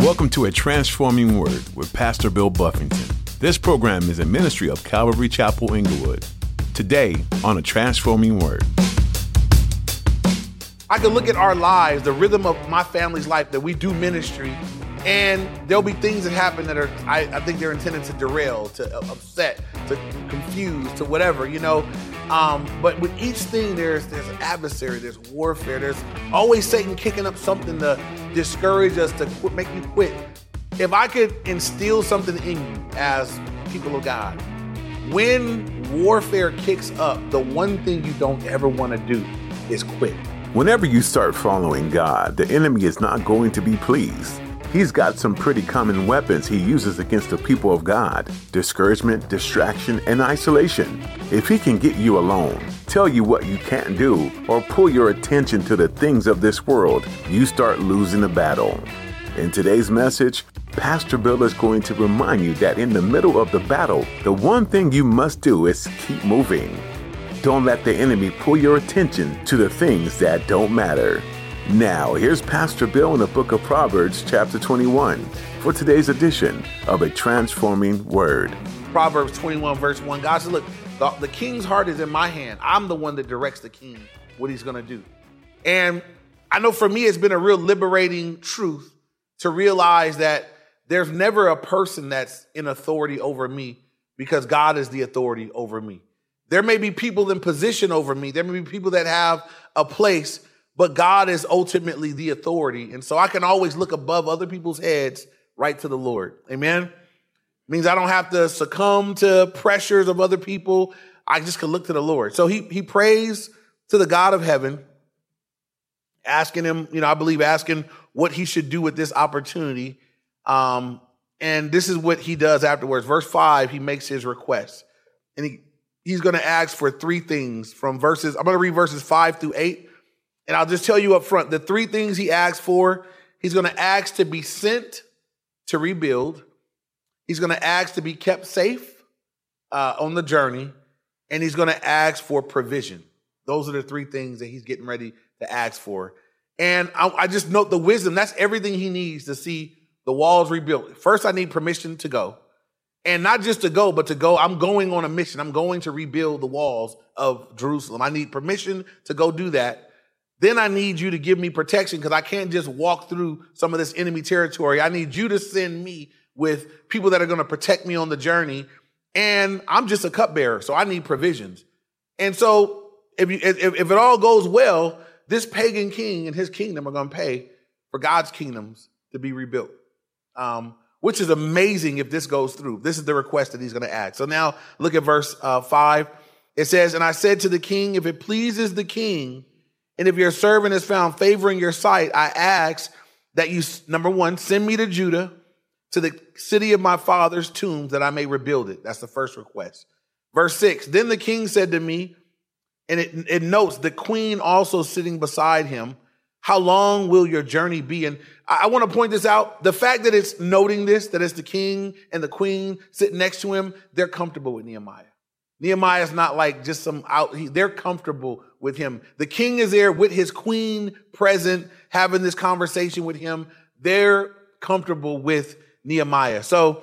Welcome to A Transforming Word with Pastor Bill Buffington. This program is a ministry of Calvary Chapel Inglewood. Today on A Transforming Word. I can look at our lives, the rhythm of my family's life, that we do ministry, and there'll be things that happen that are, I, I think they're intended to derail, to upset, to confuse, to whatever, you know. Um, but with each thing, there's there's adversary, there's warfare, there's always Satan kicking up something to discourage us, to make you quit. If I could instill something in you as people of God, when warfare kicks up, the one thing you don't ever want to do is quit. Whenever you start following God, the enemy is not going to be pleased. He's got some pretty common weapons he uses against the people of God discouragement, distraction, and isolation. If he can get you alone, tell you what you can't do, or pull your attention to the things of this world, you start losing the battle. In today's message, Pastor Bill is going to remind you that in the middle of the battle, the one thing you must do is keep moving. Don't let the enemy pull your attention to the things that don't matter. Now, here's Pastor Bill in the book of Proverbs, chapter 21, for today's edition of A Transforming Word. Proverbs 21, verse 1. God says, Look, the, the king's heart is in my hand. I'm the one that directs the king what he's going to do. And I know for me, it's been a real liberating truth to realize that there's never a person that's in authority over me because God is the authority over me. There may be people in position over me. There may be people that have a place, but God is ultimately the authority. And so I can always look above other people's heads right to the Lord. Amen. means I don't have to succumb to pressures of other people. I just can look to the Lord. So he he prays to the God of heaven, asking him, you know, I believe asking what he should do with this opportunity. Um, and this is what he does afterwards. Verse five, he makes his request. And he he's going to ask for three things from verses. I'm going to read verses five through eight. And I'll just tell you up front the three things he asks for he's going to ask to be sent to rebuild, he's going to ask to be kept safe uh, on the journey, and he's going to ask for provision. Those are the three things that he's getting ready to ask for. And I, I just note the wisdom that's everything he needs to see the walls rebuilt. First, I need permission to go. And not just to go, but to go, I'm going on a mission. I'm going to rebuild the walls of Jerusalem. I need permission to go do that. Then I need you to give me protection because I can't just walk through some of this enemy territory. I need you to send me with people that are going to protect me on the journey. And I'm just a cupbearer, so I need provisions. And so if, you, if, if it all goes well, this pagan king and his kingdom are going to pay for God's kingdoms to be rebuilt. Um, which is amazing if this goes through. This is the request that he's going to ask. So now look at verse uh, five. It says, And I said to the king, If it pleases the king, and if your servant is found favoring your sight, I ask that you, number one, send me to Judah, to the city of my father's tomb, that I may rebuild it. That's the first request. Verse six, Then the king said to me, and it, it notes the queen also sitting beside him, How long will your journey be? And I, want to point this out. The fact that it's noting this, that it's the king and the queen sitting next to him, they're comfortable with Nehemiah. Nehemiah is not like just some out, he, they're comfortable with him. The king is there with his queen present, having this conversation with him. They're comfortable with Nehemiah. So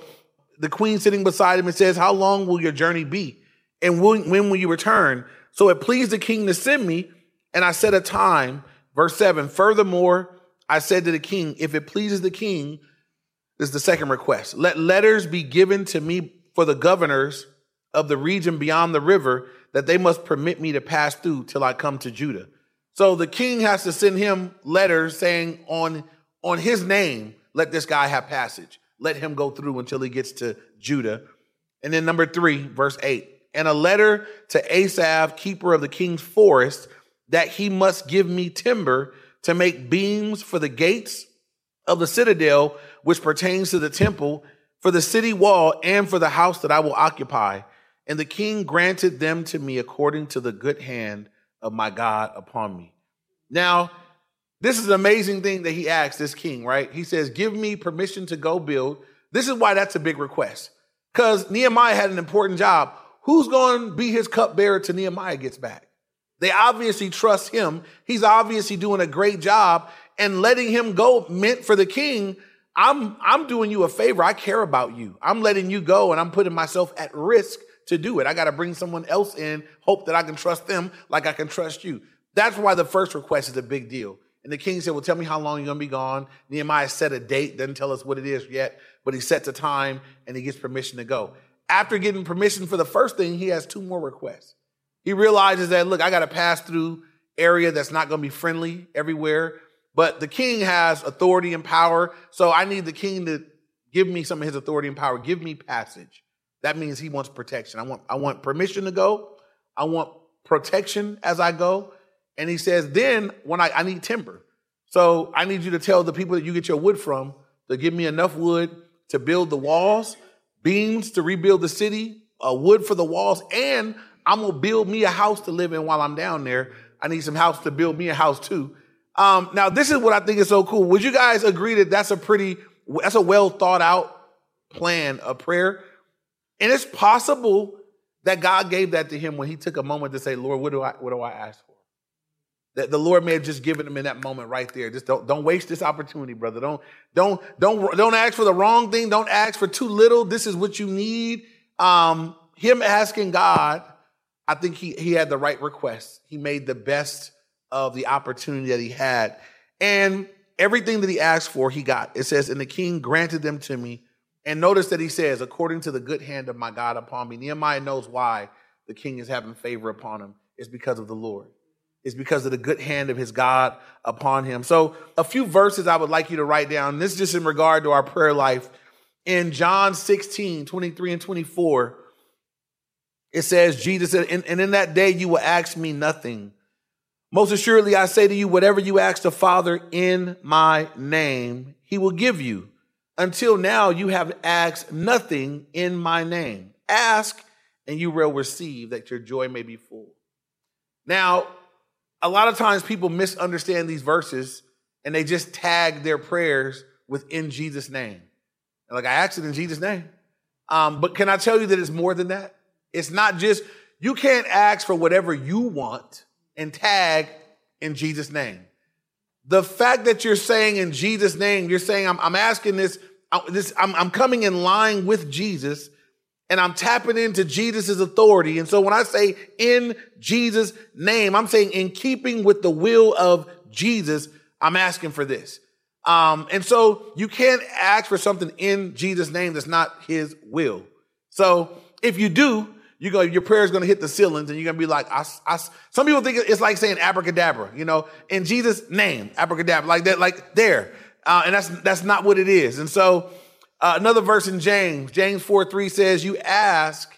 the queen sitting beside him and says, How long will your journey be? And when, when will you return? So it pleased the king to send me, and I set a time. Verse 7 Furthermore, I said to the king, If it pleases the king, this is the second request. Let letters be given to me for the governors of the region beyond the river that they must permit me to pass through till I come to Judah. So the king has to send him letters saying on, on his name, let this guy have passage. Let him go through until he gets to Judah. And then number three, verse eight, and a letter to Asaph, keeper of the king's forest, that he must give me timber to make beams for the gates of the citadel, which pertains to the temple, for the city wall, and for the house that I will occupy. And the king granted them to me according to the good hand of my God upon me. Now, this is an amazing thing that he asked this king, right? He says, Give me permission to go build. This is why that's a big request. Because Nehemiah had an important job. Who's going to be his cupbearer till Nehemiah gets back? They obviously trust him. He's obviously doing a great job. And letting him go meant for the king, I'm I'm doing you a favor. I care about you. I'm letting you go and I'm putting myself at risk to do it. I got to bring someone else in, hope that I can trust them like I can trust you. That's why the first request is a big deal. And the king said, Well, tell me how long you're going to be gone. Nehemiah set a date, doesn't tell us what it is yet, but he sets a time and he gets permission to go. After getting permission for the first thing, he has two more requests. He realizes that, look, I got to pass through area that's not going to be friendly everywhere. But the king has authority and power. So I need the king to give me some of his authority and power. Give me passage. That means he wants protection. I want, I want permission to go. I want protection as I go. And he says, then when I, I need timber. So I need you to tell the people that you get your wood from to give me enough wood to build the walls, beams to rebuild the city, uh, wood for the walls, and I'm gonna build me a house to live in while I'm down there. I need some house to build me a house too. Um, now, this is what I think is so cool. Would you guys agree that that's a pretty, that's a well thought out plan of prayer? And it's possible that God gave that to him when he took a moment to say, Lord, what do I, what do I ask for? That the Lord may have just given him in that moment right there. Just don't, don't waste this opportunity, brother. Don't, don't, don't, don't ask for the wrong thing. Don't ask for too little. This is what you need. Um, him asking God, I think he, he had the right request. He made the best of the opportunity that he had. And everything that he asked for, he got. It says, and the king granted them to me. And notice that he says, according to the good hand of my God upon me. Nehemiah knows why the king is having favor upon him. It's because of the Lord. It's because of the good hand of his God upon him. So, a few verses I would like you to write down. This is just in regard to our prayer life. In John 16, 23 and 24, it says, Jesus said, and, and in that day you will ask me nothing. Most assuredly, I say to you, whatever you ask the Father in my name, he will give you. Until now, you have asked nothing in my name. Ask and you will receive that your joy may be full. Now, a lot of times people misunderstand these verses and they just tag their prayers with in Jesus' name. Like, I asked it in Jesus' name. Um, but can I tell you that it's more than that? It's not just, you can't ask for whatever you want and tag in Jesus' name. The fact that you're saying in Jesus' name, you're saying, I'm, I'm asking this, this I'm, I'm coming in line with Jesus and I'm tapping into Jesus' authority. And so when I say in Jesus' name, I'm saying in keeping with the will of Jesus, I'm asking for this. Um, and so you can't ask for something in Jesus' name that's not his will. So if you do, you go, your prayer is going to hit the ceilings and you're going to be like, I, I, some people think it's like saying abracadabra, you know, in Jesus' name, abracadabra, like that, like there. Uh, and that's, that's not what it is. And so, uh, another verse in James, James 4 3 says, You ask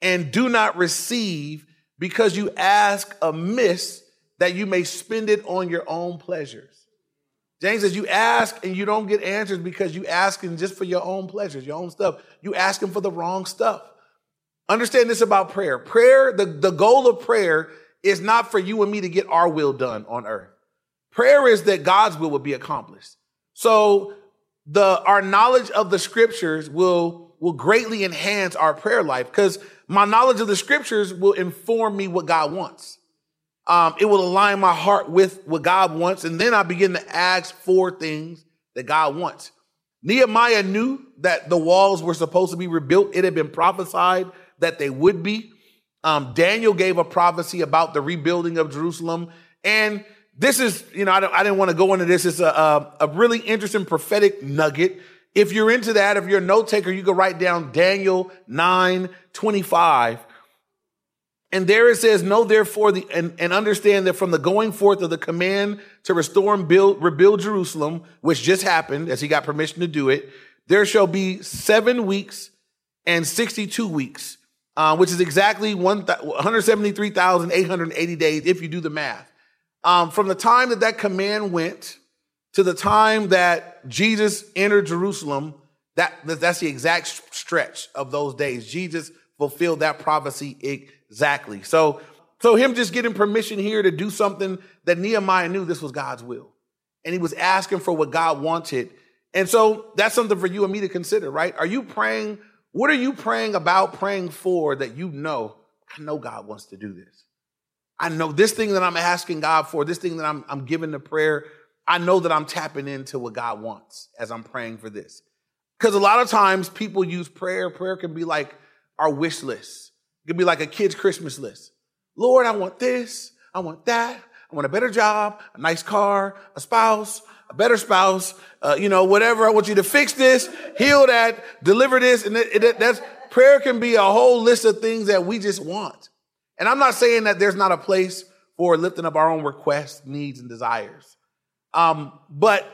and do not receive because you ask amiss that you may spend it on your own pleasures. James says, You ask and you don't get answers because you asking just for your own pleasures, your own stuff. You asking for the wrong stuff. Understand this about prayer. Prayer, the, the goal of prayer is not for you and me to get our will done on earth. Prayer is that God's will will be accomplished. So the our knowledge of the scriptures will will greatly enhance our prayer life because my knowledge of the scriptures will inform me what God wants. Um, it will align my heart with what God wants, and then I begin to ask for things that God wants. Nehemiah knew that the walls were supposed to be rebuilt. It had been prophesied that they would be. Um, Daniel gave a prophecy about the rebuilding of Jerusalem. And this is, you know, I, I didn't want to go into this. It's a, a, a, really interesting prophetic nugget. If you're into that, if you're a note taker, you can write down Daniel 9 25. And there it says, Know therefore the, and, and understand that from the going forth of the command to restore and build, rebuild Jerusalem, which just happened as he got permission to do it, there shall be seven weeks and 62 weeks uh, which is exactly 173,880 days if you do the math. Um, from the time that that command went to the time that Jesus entered Jerusalem, that, that's the exact stretch of those days. Jesus fulfilled that prophecy exactly. So, so him just getting permission here to do something that Nehemiah knew this was God's will. And he was asking for what God wanted. And so that's something for you and me to consider, right? Are you praying what are you praying about, praying for that you know, I know God wants to do this? I know this thing that I'm asking God for, this thing that I'm, I'm giving the prayer, I know that I'm tapping into what God wants as I'm praying for this. Because a lot of times people use prayer. Prayer can be like our wish list. It can be like a kid's Christmas list. Lord, I want this. I want that. I want a better job, a nice car, a spouse, a better spouse, uh, you know, whatever. I want you to fix this, heal that, deliver this. And it, it, that's prayer can be a whole list of things that we just want. And I'm not saying that there's not a place for lifting up our own requests, needs, and desires. Um, but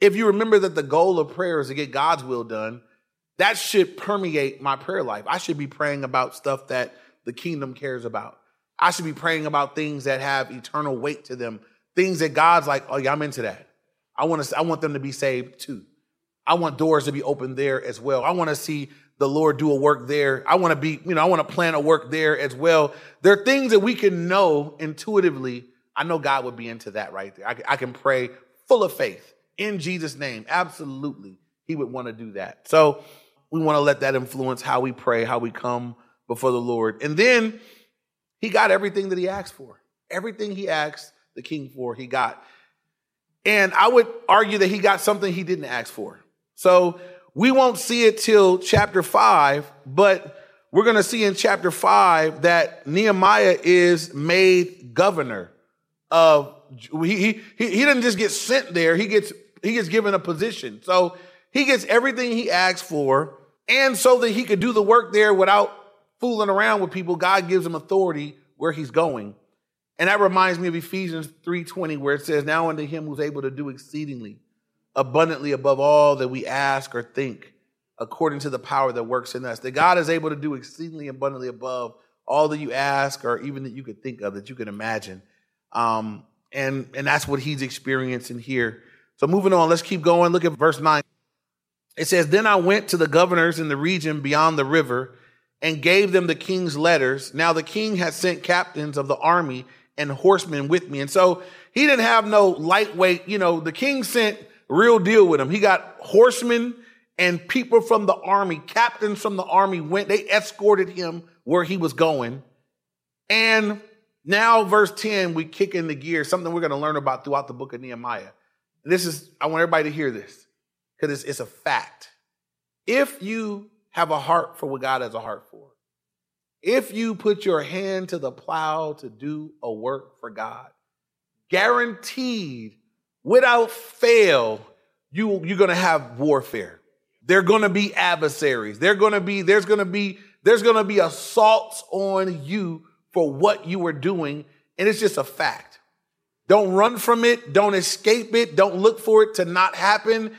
if you remember that the goal of prayer is to get God's will done, that should permeate my prayer life. I should be praying about stuff that the kingdom cares about. I should be praying about things that have eternal weight to them, things that God's like, oh yeah, I'm into that. I want to, I want them to be saved too. I want doors to be opened there as well. I want to see the Lord do a work there. I want to be, you know, I want to plan a work there as well. There are things that we can know intuitively. I know God would be into that right there. I, I can pray full of faith in Jesus' name. Absolutely. He would want to do that. So we want to let that influence how we pray, how we come before the Lord. And then he got everything that he asked for. Everything he asked the king for, he got. And I would argue that he got something he didn't ask for. So we won't see it till chapter five, but we're going to see in chapter five that Nehemiah is made governor of. He, he he doesn't just get sent there; he gets he gets given a position. So he gets everything he asks for, and so that he could do the work there without fooling around with people. God gives him authority where he's going, and that reminds me of Ephesians three twenty, where it says, "Now unto him who's able to do exceedingly." abundantly above all that we ask or think, according to the power that works in us. That God is able to do exceedingly abundantly above all that you ask or even that you could think of, that you can imagine. Um, and, and that's what he's experiencing here. So moving on, let's keep going. Look at verse 9. It says, Then I went to the governors in the region beyond the river and gave them the king's letters. Now the king had sent captains of the army and horsemen with me. And so he didn't have no lightweight, you know, the king sent real deal with him. He got horsemen and people from the army, captains from the army went, they escorted him where he was going. And now, verse 10, we kick in the gear, something we're going to learn about throughout the book of Nehemiah. This is, I want everybody to hear this because it's, it's a fact. If you have a heart for what God has a heart for, if you put your hand to the plow to do a work for God, guaranteed without fail, you, you're going to have warfare. They're going to be adversaries. They're going to be, there's going to be, there's going to be assaults on you for what you are doing. And it's just a fact. Don't run from it. Don't escape it. Don't look for it to not happen.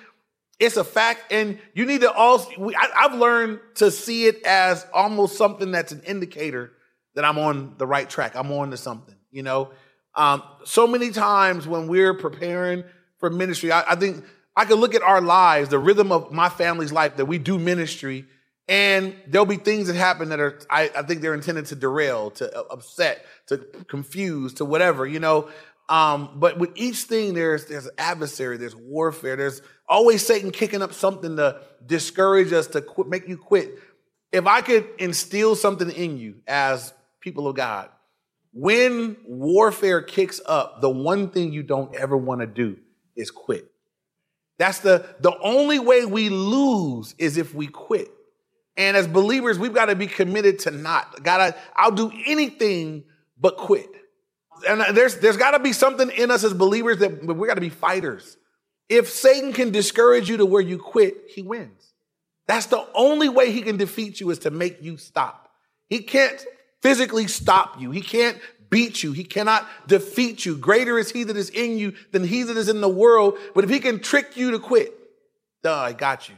It's a fact. And you need to also, I, I've learned to see it as almost something that's an indicator that I'm on the right track. I'm on to something, you know? Um, so many times when we're preparing for ministry, I, I think I can look at our lives, the rhythm of my family's life that we do ministry, and there'll be things that happen that are, I, I think they're intended to derail, to upset, to confuse, to whatever, you know. Um, but with each thing, there's there's adversary, there's warfare, there's always Satan kicking up something to discourage us, to quit, make you quit. If I could instill something in you as people of God, when warfare kicks up, the one thing you don't ever want to do is quit. That's the, the only way we lose is if we quit. And as believers, we've got to be committed to not. Gotta, I'll do anything but quit. And there's, there's got to be something in us as believers that we got to be fighters. If Satan can discourage you to where you quit, he wins. That's the only way he can defeat you is to make you stop. He can't physically stop you. He can't beat you. He cannot defeat you. Greater is he that is in you than he that is in the world. But if he can trick you to quit, duh, I got you.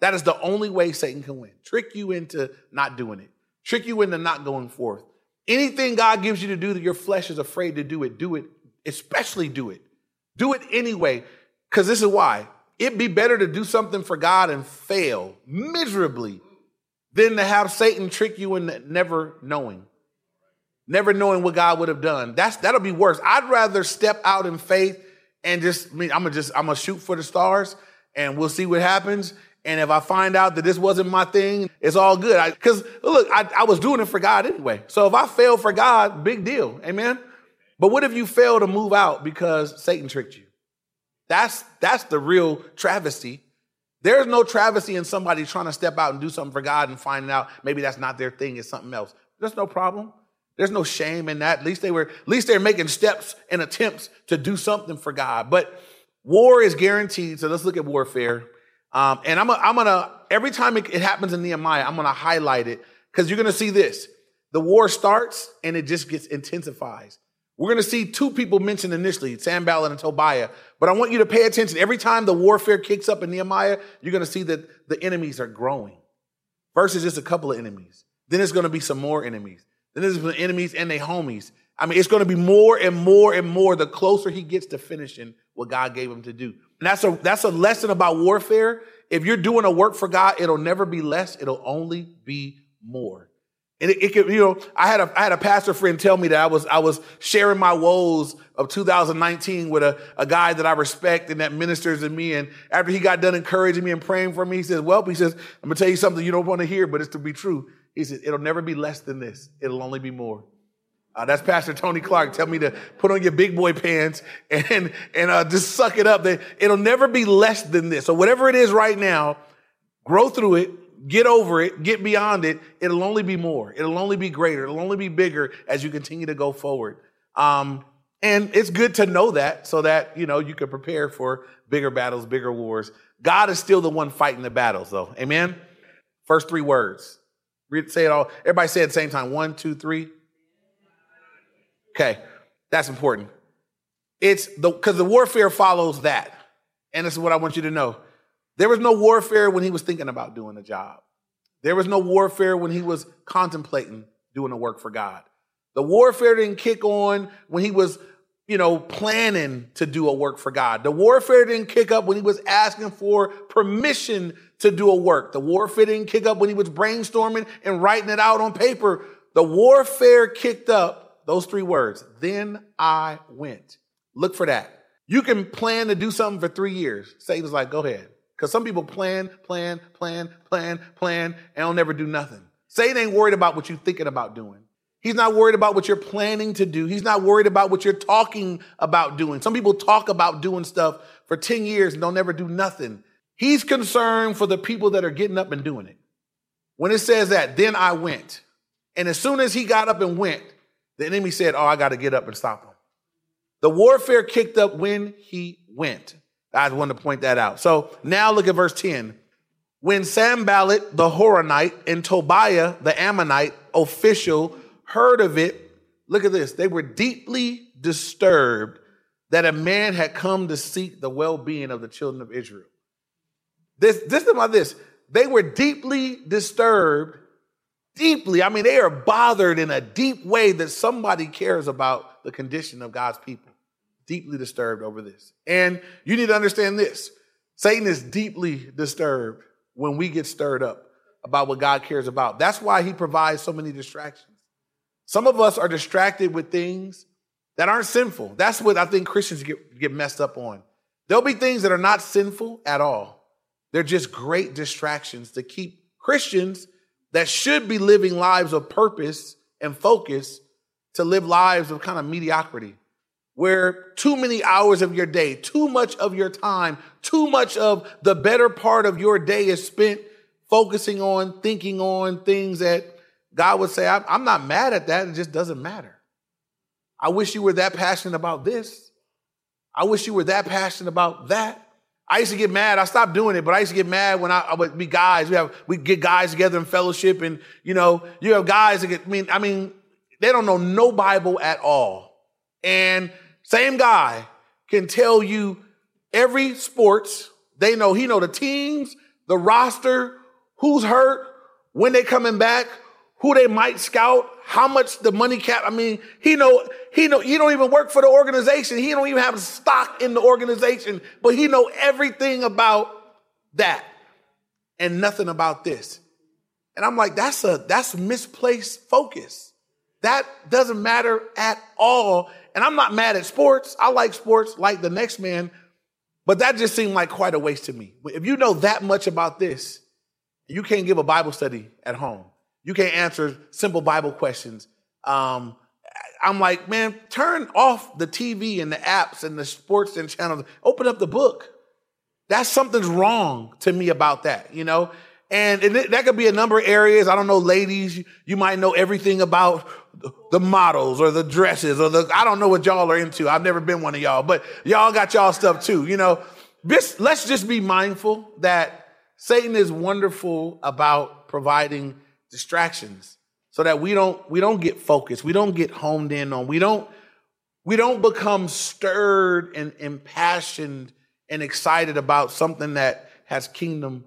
That is the only way Satan can win. Trick you into not doing it. Trick you into not going forth. Anything God gives you to do that your flesh is afraid to do it, do it, especially do it. Do it anyway. Because this is why. It'd be better to do something for God and fail miserably than to have Satan trick you into never knowing, never knowing what God would have done. That's that'll be worse. I'd rather step out in faith and just I mean I'm gonna just I'm gonna shoot for the stars and we'll see what happens. And if I find out that this wasn't my thing, it's all good. Because look, I, I was doing it for God anyway. So if I fail for God, big deal. Amen. But what if you fail to move out because Satan tricked you? That's that's the real travesty. There's no travesty in somebody trying to step out and do something for God and finding out maybe that's not their thing, it's something else. There's no problem. There's no shame in that. At least they were, at least they're making steps and attempts to do something for God. But war is guaranteed. So let's look at warfare. Um, and I'm, I'm gonna every time it, it happens in Nehemiah, I'm gonna highlight it because you're gonna see this. The war starts and it just gets intensifies. We're going to see two people mentioned initially, Sanballat and Tobiah. But I want you to pay attention. Every time the warfare kicks up in Nehemiah, you're going to see that the enemies are growing. First is just a couple of enemies. Then it's going to be some more enemies. Then there's the enemies and their homies. I mean, it's going to be more and more and more the closer he gets to finishing what God gave him to do. And that's a that's a lesson about warfare. If you're doing a work for God, it'll never be less. It'll only be more. And it, it could, you know, I had a I had a pastor friend tell me that I was I was sharing my woes of 2019 with a, a guy that I respect and that ministers to me. And after he got done encouraging me and praying for me, he says, Well, he says, I'm gonna tell you something you don't want to hear, but it's to be true. He said, It'll never be less than this. It'll only be more. Uh, that's Pastor Tony Clark. Tell me to put on your big boy pants and and uh, just suck it up. It'll never be less than this. So whatever it is right now, grow through it, get over it, get beyond it, it'll only be more. It'll only be greater. It'll only be bigger as you continue to go forward. Um, and it's good to know that so that, you know, you can prepare for bigger battles, bigger wars. God is still the one fighting the battles though. Amen. First three words. Read, say it all. Everybody say it at the same time. One, two, three. Okay. That's important. It's the, cause the warfare follows that. And this is what I want you to know. There was no warfare when he was thinking about doing a job. There was no warfare when he was contemplating doing the work for God. The warfare didn't kick on when he was, you know, planning to do a work for God. The warfare didn't kick up when he was asking for permission to do a work. The warfare didn't kick up when he was brainstorming and writing it out on paper. The warfare kicked up those three words. Then I went. Look for that. You can plan to do something for three years. Satan's like, go ahead. Because some people plan, plan, plan, plan, plan, and they'll never do nothing. Satan ain't worried about what you're thinking about doing. He's not worried about what you're planning to do. He's not worried about what you're talking about doing. Some people talk about doing stuff for 10 years and they'll never do nothing. He's concerned for the people that are getting up and doing it. When it says that, then I went. And as soon as he got up and went, the enemy said, Oh, I got to get up and stop him. The warfare kicked up when he went. I just wanted to point that out. So now look at verse 10. When Sanballat the Horonite and Tobiah the Ammonite official heard of it, look at this. They were deeply disturbed that a man had come to seek the well-being of the children of Israel. This, this is about this. They were deeply disturbed, deeply. I mean, they are bothered in a deep way that somebody cares about the condition of God's people deeply disturbed over this. And you need to understand this Satan is deeply disturbed when we get stirred up about what God cares about. That's why he provides so many distractions. Some of us are distracted with things that aren't sinful. That's what I think Christians get, get messed up on. There'll be things that are not sinful at all. They're just great distractions to keep Christians that should be living lives of purpose and focus to live lives of kind of mediocrity where too many hours of your day, too much of your time, too much of the better part of your day is spent focusing on, thinking on things that God would say, I'm not mad at that. It just doesn't matter. I wish you were that passionate about this. I wish you were that passionate about that. I used to get mad. I stopped doing it, but I used to get mad when I, I would be guys. We have we get guys together in fellowship, and you know, you have guys that get. I mean, I mean, they don't know no Bible at all, and same guy can tell you every sports. They know he know the teams, the roster, who's hurt, when they coming back, who they might scout, how much the money cap. I mean, he know he know he don't even work for the organization. He don't even have stock in the organization, but he know everything about that and nothing about this. And I'm like, that's a that's misplaced focus. That doesn't matter at all and I'm not mad at sports. I like sports like the next man, but that just seemed like quite a waste to me. If you know that much about this, you can't give a Bible study at home. You can't answer simple Bible questions. Um, I'm like, man, turn off the TV and the apps and the sports and channels. Open up the book. That's something's wrong to me about that, you know? And, that could be a number of areas. I don't know, ladies, you might know everything about the models or the dresses or the, I don't know what y'all are into. I've never been one of y'all, but y'all got y'all stuff too, you know? This, let's just be mindful that Satan is wonderful about providing distractions so that we don't we don't get focused. We don't get honed in on we don't we don't become stirred and impassioned and excited about something that has kingdom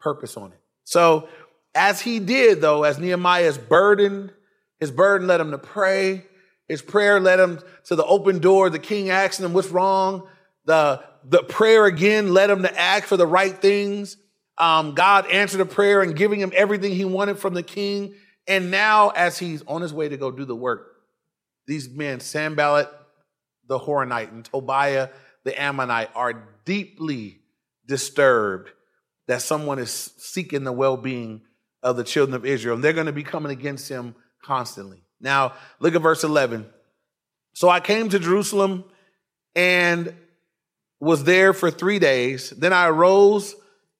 purpose on it. So as he did though as nehemiah's burden his burden led him to pray. His prayer led him to the open door. The king asked him what's wrong? The the prayer again led him to ask for the right things um, god answered a prayer and giving him everything he wanted from the king and now, as he's on his way to go do the work, these men, Sanballat the Horonite and Tobiah the Ammonite, are deeply disturbed that someone is seeking the well being of the children of Israel. And they're going to be coming against him constantly. Now, look at verse 11. So I came to Jerusalem and was there for three days. Then I arose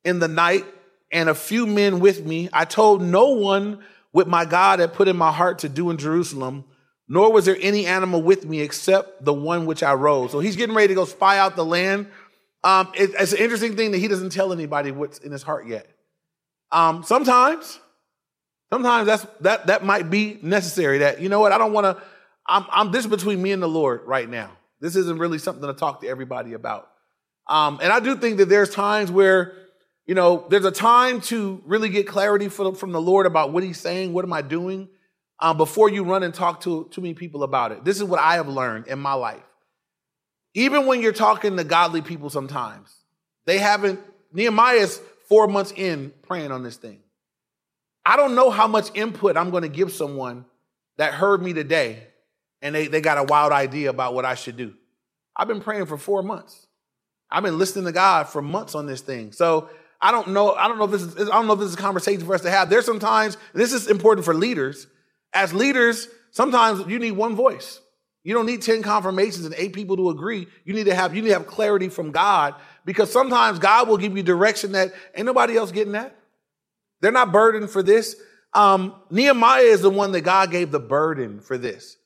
in the night and a few men with me. I told no one what my God had put in my heart to do in Jerusalem, nor was there any animal with me except the one which I rode. So he's getting ready to go spy out the land. Um, it, it's an interesting thing that he doesn't tell anybody what's in his heart yet. Um, sometimes, sometimes that's that that might be necessary. That you know what, I don't want to. I'm, I'm this is between me and the Lord right now. This isn't really something to talk to everybody about. Um, and I do think that there's times where you know, there's a time to really get clarity from, the Lord about what He's saying, what am I doing, um, before you run and talk to too many people about it. This is what I have learned in my life. Even when you're talking to godly people, sometimes they haven't. Nehemiah's four months in praying on this thing. I don't know how much input I'm going to give someone that heard me today and they, they got a wild idea about what I should do. I've been praying for four months. I've been listening to God for months on this thing. So I don't know. I don't know if this is. I don't know if this is a conversation for us to have. There's sometimes this is important for leaders. As leaders, sometimes you need one voice. You don't need ten confirmations and eight people to agree. You need to have you need to have clarity from God because sometimes God will give you direction that ain't nobody else getting that. They're not burdened for this. Um, Nehemiah is the one that God gave the burden for this.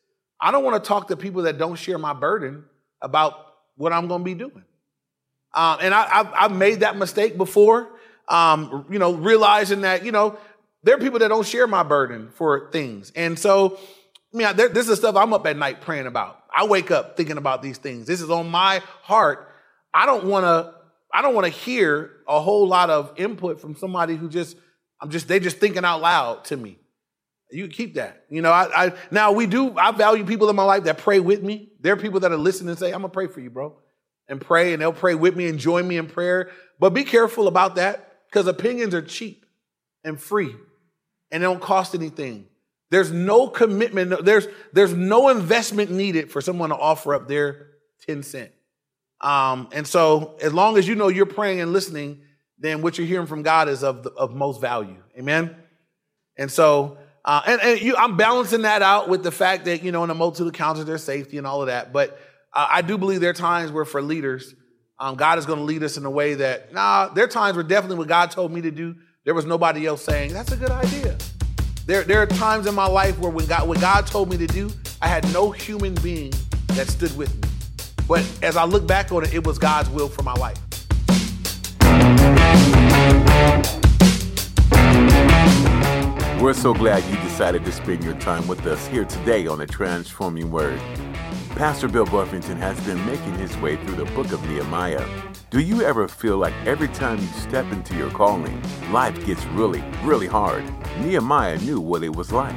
I don't want to talk to people that don't share my burden about what I'm going to be doing. Um, and I, have I've made that mistake before, um, you know, realizing that, you know, there are people that don't share my burden for things. And so, I mean, this is stuff I'm up at night praying about. I wake up thinking about these things. This is on my heart. I don't want to, I don't want to hear a whole lot of input from somebody who just, I'm just, they just thinking out loud to me. You keep that. You know, I, I now we do, I value people in my life that pray with me. There are people that are listening and say, I'm gonna pray for you, bro and pray, and they'll pray with me and join me in prayer. But be careful about that because opinions are cheap and free and they don't cost anything. There's no commitment, there's, there's no investment needed for someone to offer up their 10 cent. Um, and so as long as you know you're praying and listening, then what you're hearing from God is of, the, of most value. Amen. And so, uh, and, and you, I'm balancing that out with the fact that, you know, in a multitude of counselors, there's safety and all of that. But uh, I do believe there are times where for leaders, um, God is going to lead us in a way that, nah, there are times where definitely what God told me to do, there was nobody else saying, that's a good idea. There, there are times in my life where when God, what God told me to do, I had no human being that stood with me. But as I look back on it, it was God's will for my life. We're so glad you decided to spend your time with us here today on the Transforming Word. Pastor Bill Buffington has been making his way through the book of Nehemiah. Do you ever feel like every time you step into your calling, life gets really, really hard? Nehemiah knew what it was like.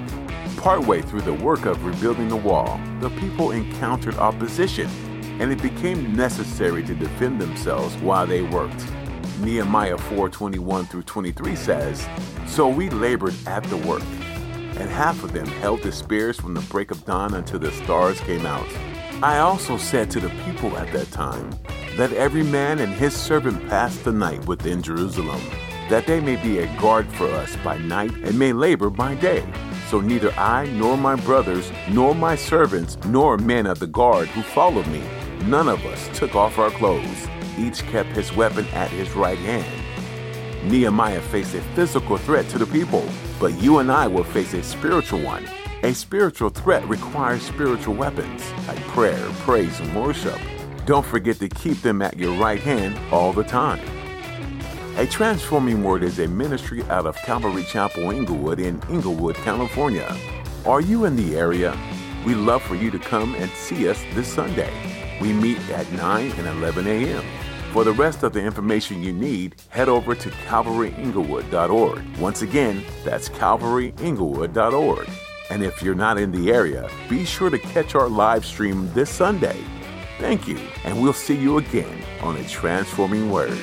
Partway through the work of rebuilding the wall, the people encountered opposition, and it became necessary to defend themselves while they worked. Nehemiah 4:21 through 23 says, "So we labored at the work, and half of them held the spears from the break of dawn until the stars came out. I also said to the people at that time, Let every man and his servant pass the night within Jerusalem, that they may be a guard for us by night and may labor by day. So neither I, nor my brothers, nor my servants, nor men of the guard who followed me, none of us took off our clothes. Each kept his weapon at his right hand. Nehemiah faced a physical threat to the people, but you and I will face a spiritual one. A spiritual threat requires spiritual weapons like prayer, praise, and worship. Don't forget to keep them at your right hand all the time. A Transforming Word is a ministry out of Calvary Chapel Inglewood in Inglewood, California. Are you in the area? We'd love for you to come and see us this Sunday. We meet at 9 and 11 a.m. For the rest of the information you need, head over to calvaryinglewood.org. Once again, that's calvaryinglewood.org. And if you're not in the area, be sure to catch our live stream this Sunday. Thank you, and we'll see you again on a Transforming Word.